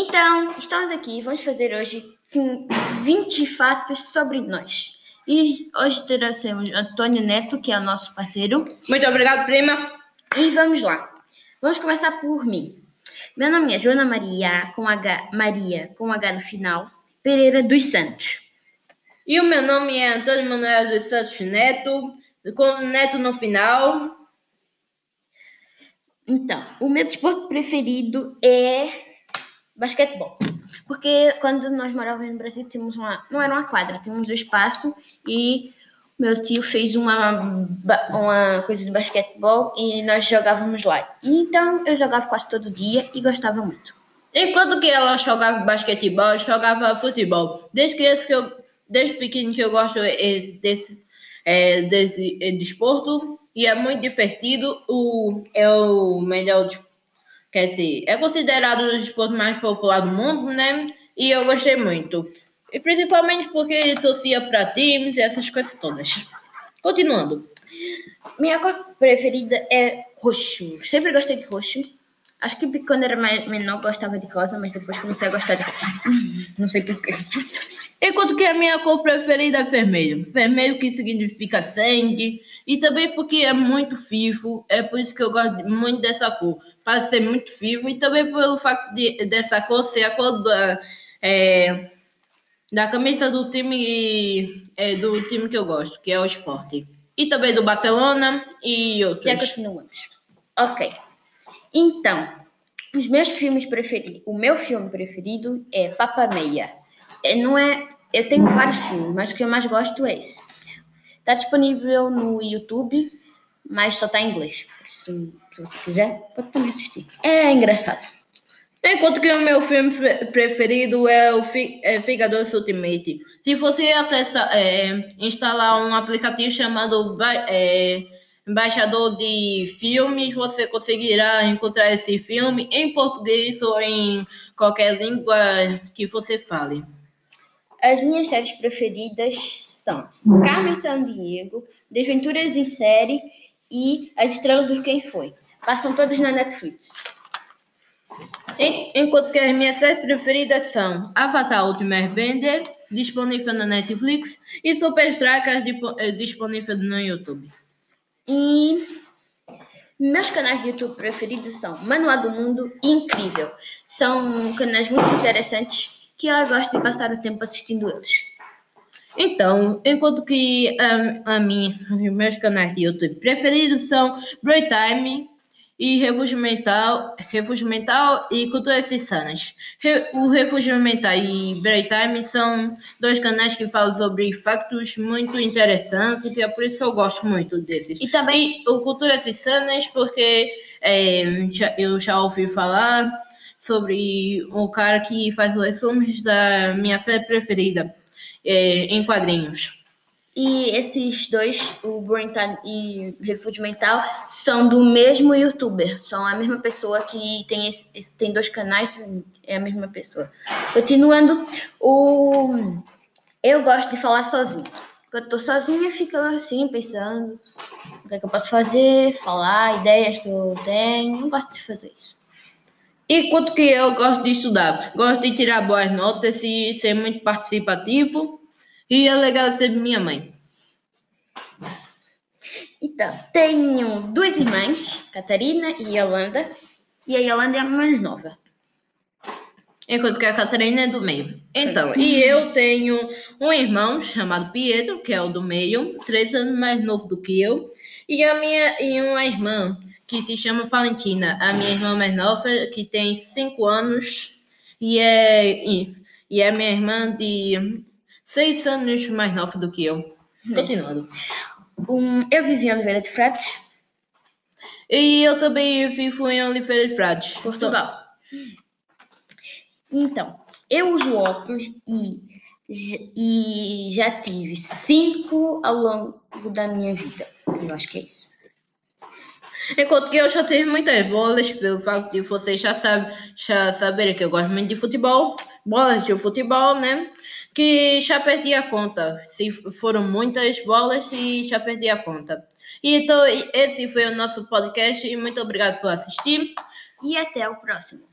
Então, estamos aqui, vamos fazer hoje 20 fatos sobre nós. E hoje trouxemos Antônio Neto, que é o nosso parceiro. Muito obrigado, prima. E vamos lá. Vamos começar por mim. Meu nome é Joana Maria, com H, Maria, com H no final, Pereira dos Santos. E o meu nome é Antônio Manuel dos Santos Neto, com Neto no final. Então, o meu desporto preferido é basquetebol. Porque quando nós morávamos no Brasil, tínhamos uma. Não era uma quadra, tínhamos um espaço e meu tio fez uma, uma coisa de basquetebol e nós jogávamos lá. Então eu jogava quase todo dia e gostava muito. Enquanto que ela jogava basquetebol, eu jogava futebol. Desde que eu, desde pequeno que eu gosto desse, é, desse é, desporto e é muito divertido. O, é o melhor quer dizer, é considerado o desporto mais popular do mundo, né? E eu gostei muito. E principalmente porque torcia para times e essas coisas todas. Continuando. Minha cor preferida é roxo. Sempre gostei de roxo. Acho que quando era mais, menor gostava de rosa, mas depois comecei a gostar de roxo. Não sei porquê. Enquanto que a minha cor preferida é vermelho. Vermelho que significa sangue. E também porque é muito vivo. É por isso que eu gosto muito dessa cor. Para ser muito vivo. E também pelo fato de, dessa cor ser a cor da, é, da camisa do time, é, do time que eu gosto, que é o esporte. E também do Barcelona e outros. Já continuamos. Ok. Então, os meus filmes preferidos. O meu filme preferido é Papa Meia. É, não é. Eu tenho vários filmes, mas o que eu mais gosto é esse. Está disponível no YouTube, mas só está em inglês. Se, se você quiser, pode também assistir. É engraçado. Enquanto que o meu filme preferido é o é Figadores Ultimate. Se você acessa, é, instalar um aplicativo chamado é, Baixador de Filmes, você conseguirá encontrar esse filme em português ou em qualquer língua que você fale. As minhas séries preferidas são Carmen San Diego, Desventuras em Série e As Estrelas do Quem Foi. Passam todas na Netflix. Enquanto que as minhas séries preferidas são Avatar Ultimate Airbender, disponível na Netflix, e Super Strikers, eh, disponível no YouTube. E meus canais de YouTube preferidos são Manual do Mundo e Incrível. São canais muito interessantes que eu gosto de passar o tempo assistindo eles. Então, enquanto que a, a mim, os meus canais de YouTube preferidos são Break Time e Refúgio Mental, Refúgio Mental e Culturas Insanas. Re, o Refúgio Mental e Break Time são dois canais que falam sobre factos muito interessantes e é por isso que eu gosto muito desses. E também e o Culturas Insanas porque é, eu já ouvi falar sobre o cara que faz os resumos da minha série preferida é, em quadrinhos. E esses dois, o Brain Time e Refúgio Mental, são do mesmo youtuber. São a mesma pessoa que tem, esse, tem dois canais, é a mesma pessoa. Continuando, o... eu gosto de falar sozinho. Quando eu tô sozinha, fico assim, pensando o que, é que eu posso fazer, falar ideias que eu tenho. Eu gosto de fazer isso. E quanto que eu gosto de estudar? Gosto de tirar boas notas e ser muito participativo. E é legal ser minha mãe. Então, tenho duas irmãs, Catarina e Yolanda. E a Yolanda é a mais nova. Enquanto que a Catarina é do meio. Então, e eu tenho um irmão chamado Pietro, que é o do meio, três anos mais novo do que eu. E a minha e uma irmã que se chama Valentina, a minha irmã mais nova, que tem cinco anos, e é, e, é minha irmã de seis anos mais nova do que eu. Continuando. Um, eu vivi em Oliveira de Frades. E eu também vivo em Oliveira de Frades, Portugal. Então, eu uso óculos e, e já tive cinco ao longo da minha vida. Eu acho que é isso. Enquanto que eu já tive muitas bolas, pelo fato de vocês já, sabe, já saberem que eu gosto muito de futebol, bolas de futebol, né? Que já perdi a conta. Se foram muitas bolas e já perdi a conta. Então, esse foi o nosso podcast e muito obrigado por assistir. E até o próximo.